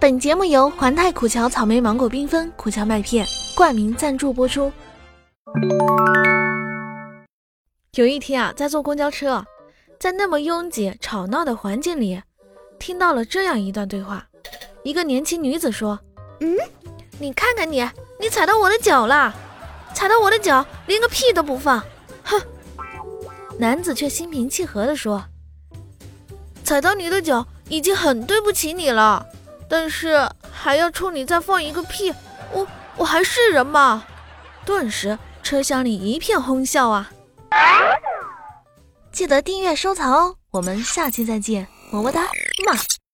本节目由环太苦荞草莓芒果缤纷苦荞麦片冠名赞助播出。有一天啊，在坐公交车，在那么拥挤吵闹的环境里，听到了这样一段对话：一个年轻女子说：“嗯，你看看你，你踩到我的脚了，踩到我的脚，连个屁都不放。”哼。男子却心平气和地说：“踩到你的脚已经很对不起你了，但是还要冲你再放一个屁，我我还是人吗？”顿时车厢里一片哄笑啊！记得订阅收藏哦，我们下期再见，么么哒，么。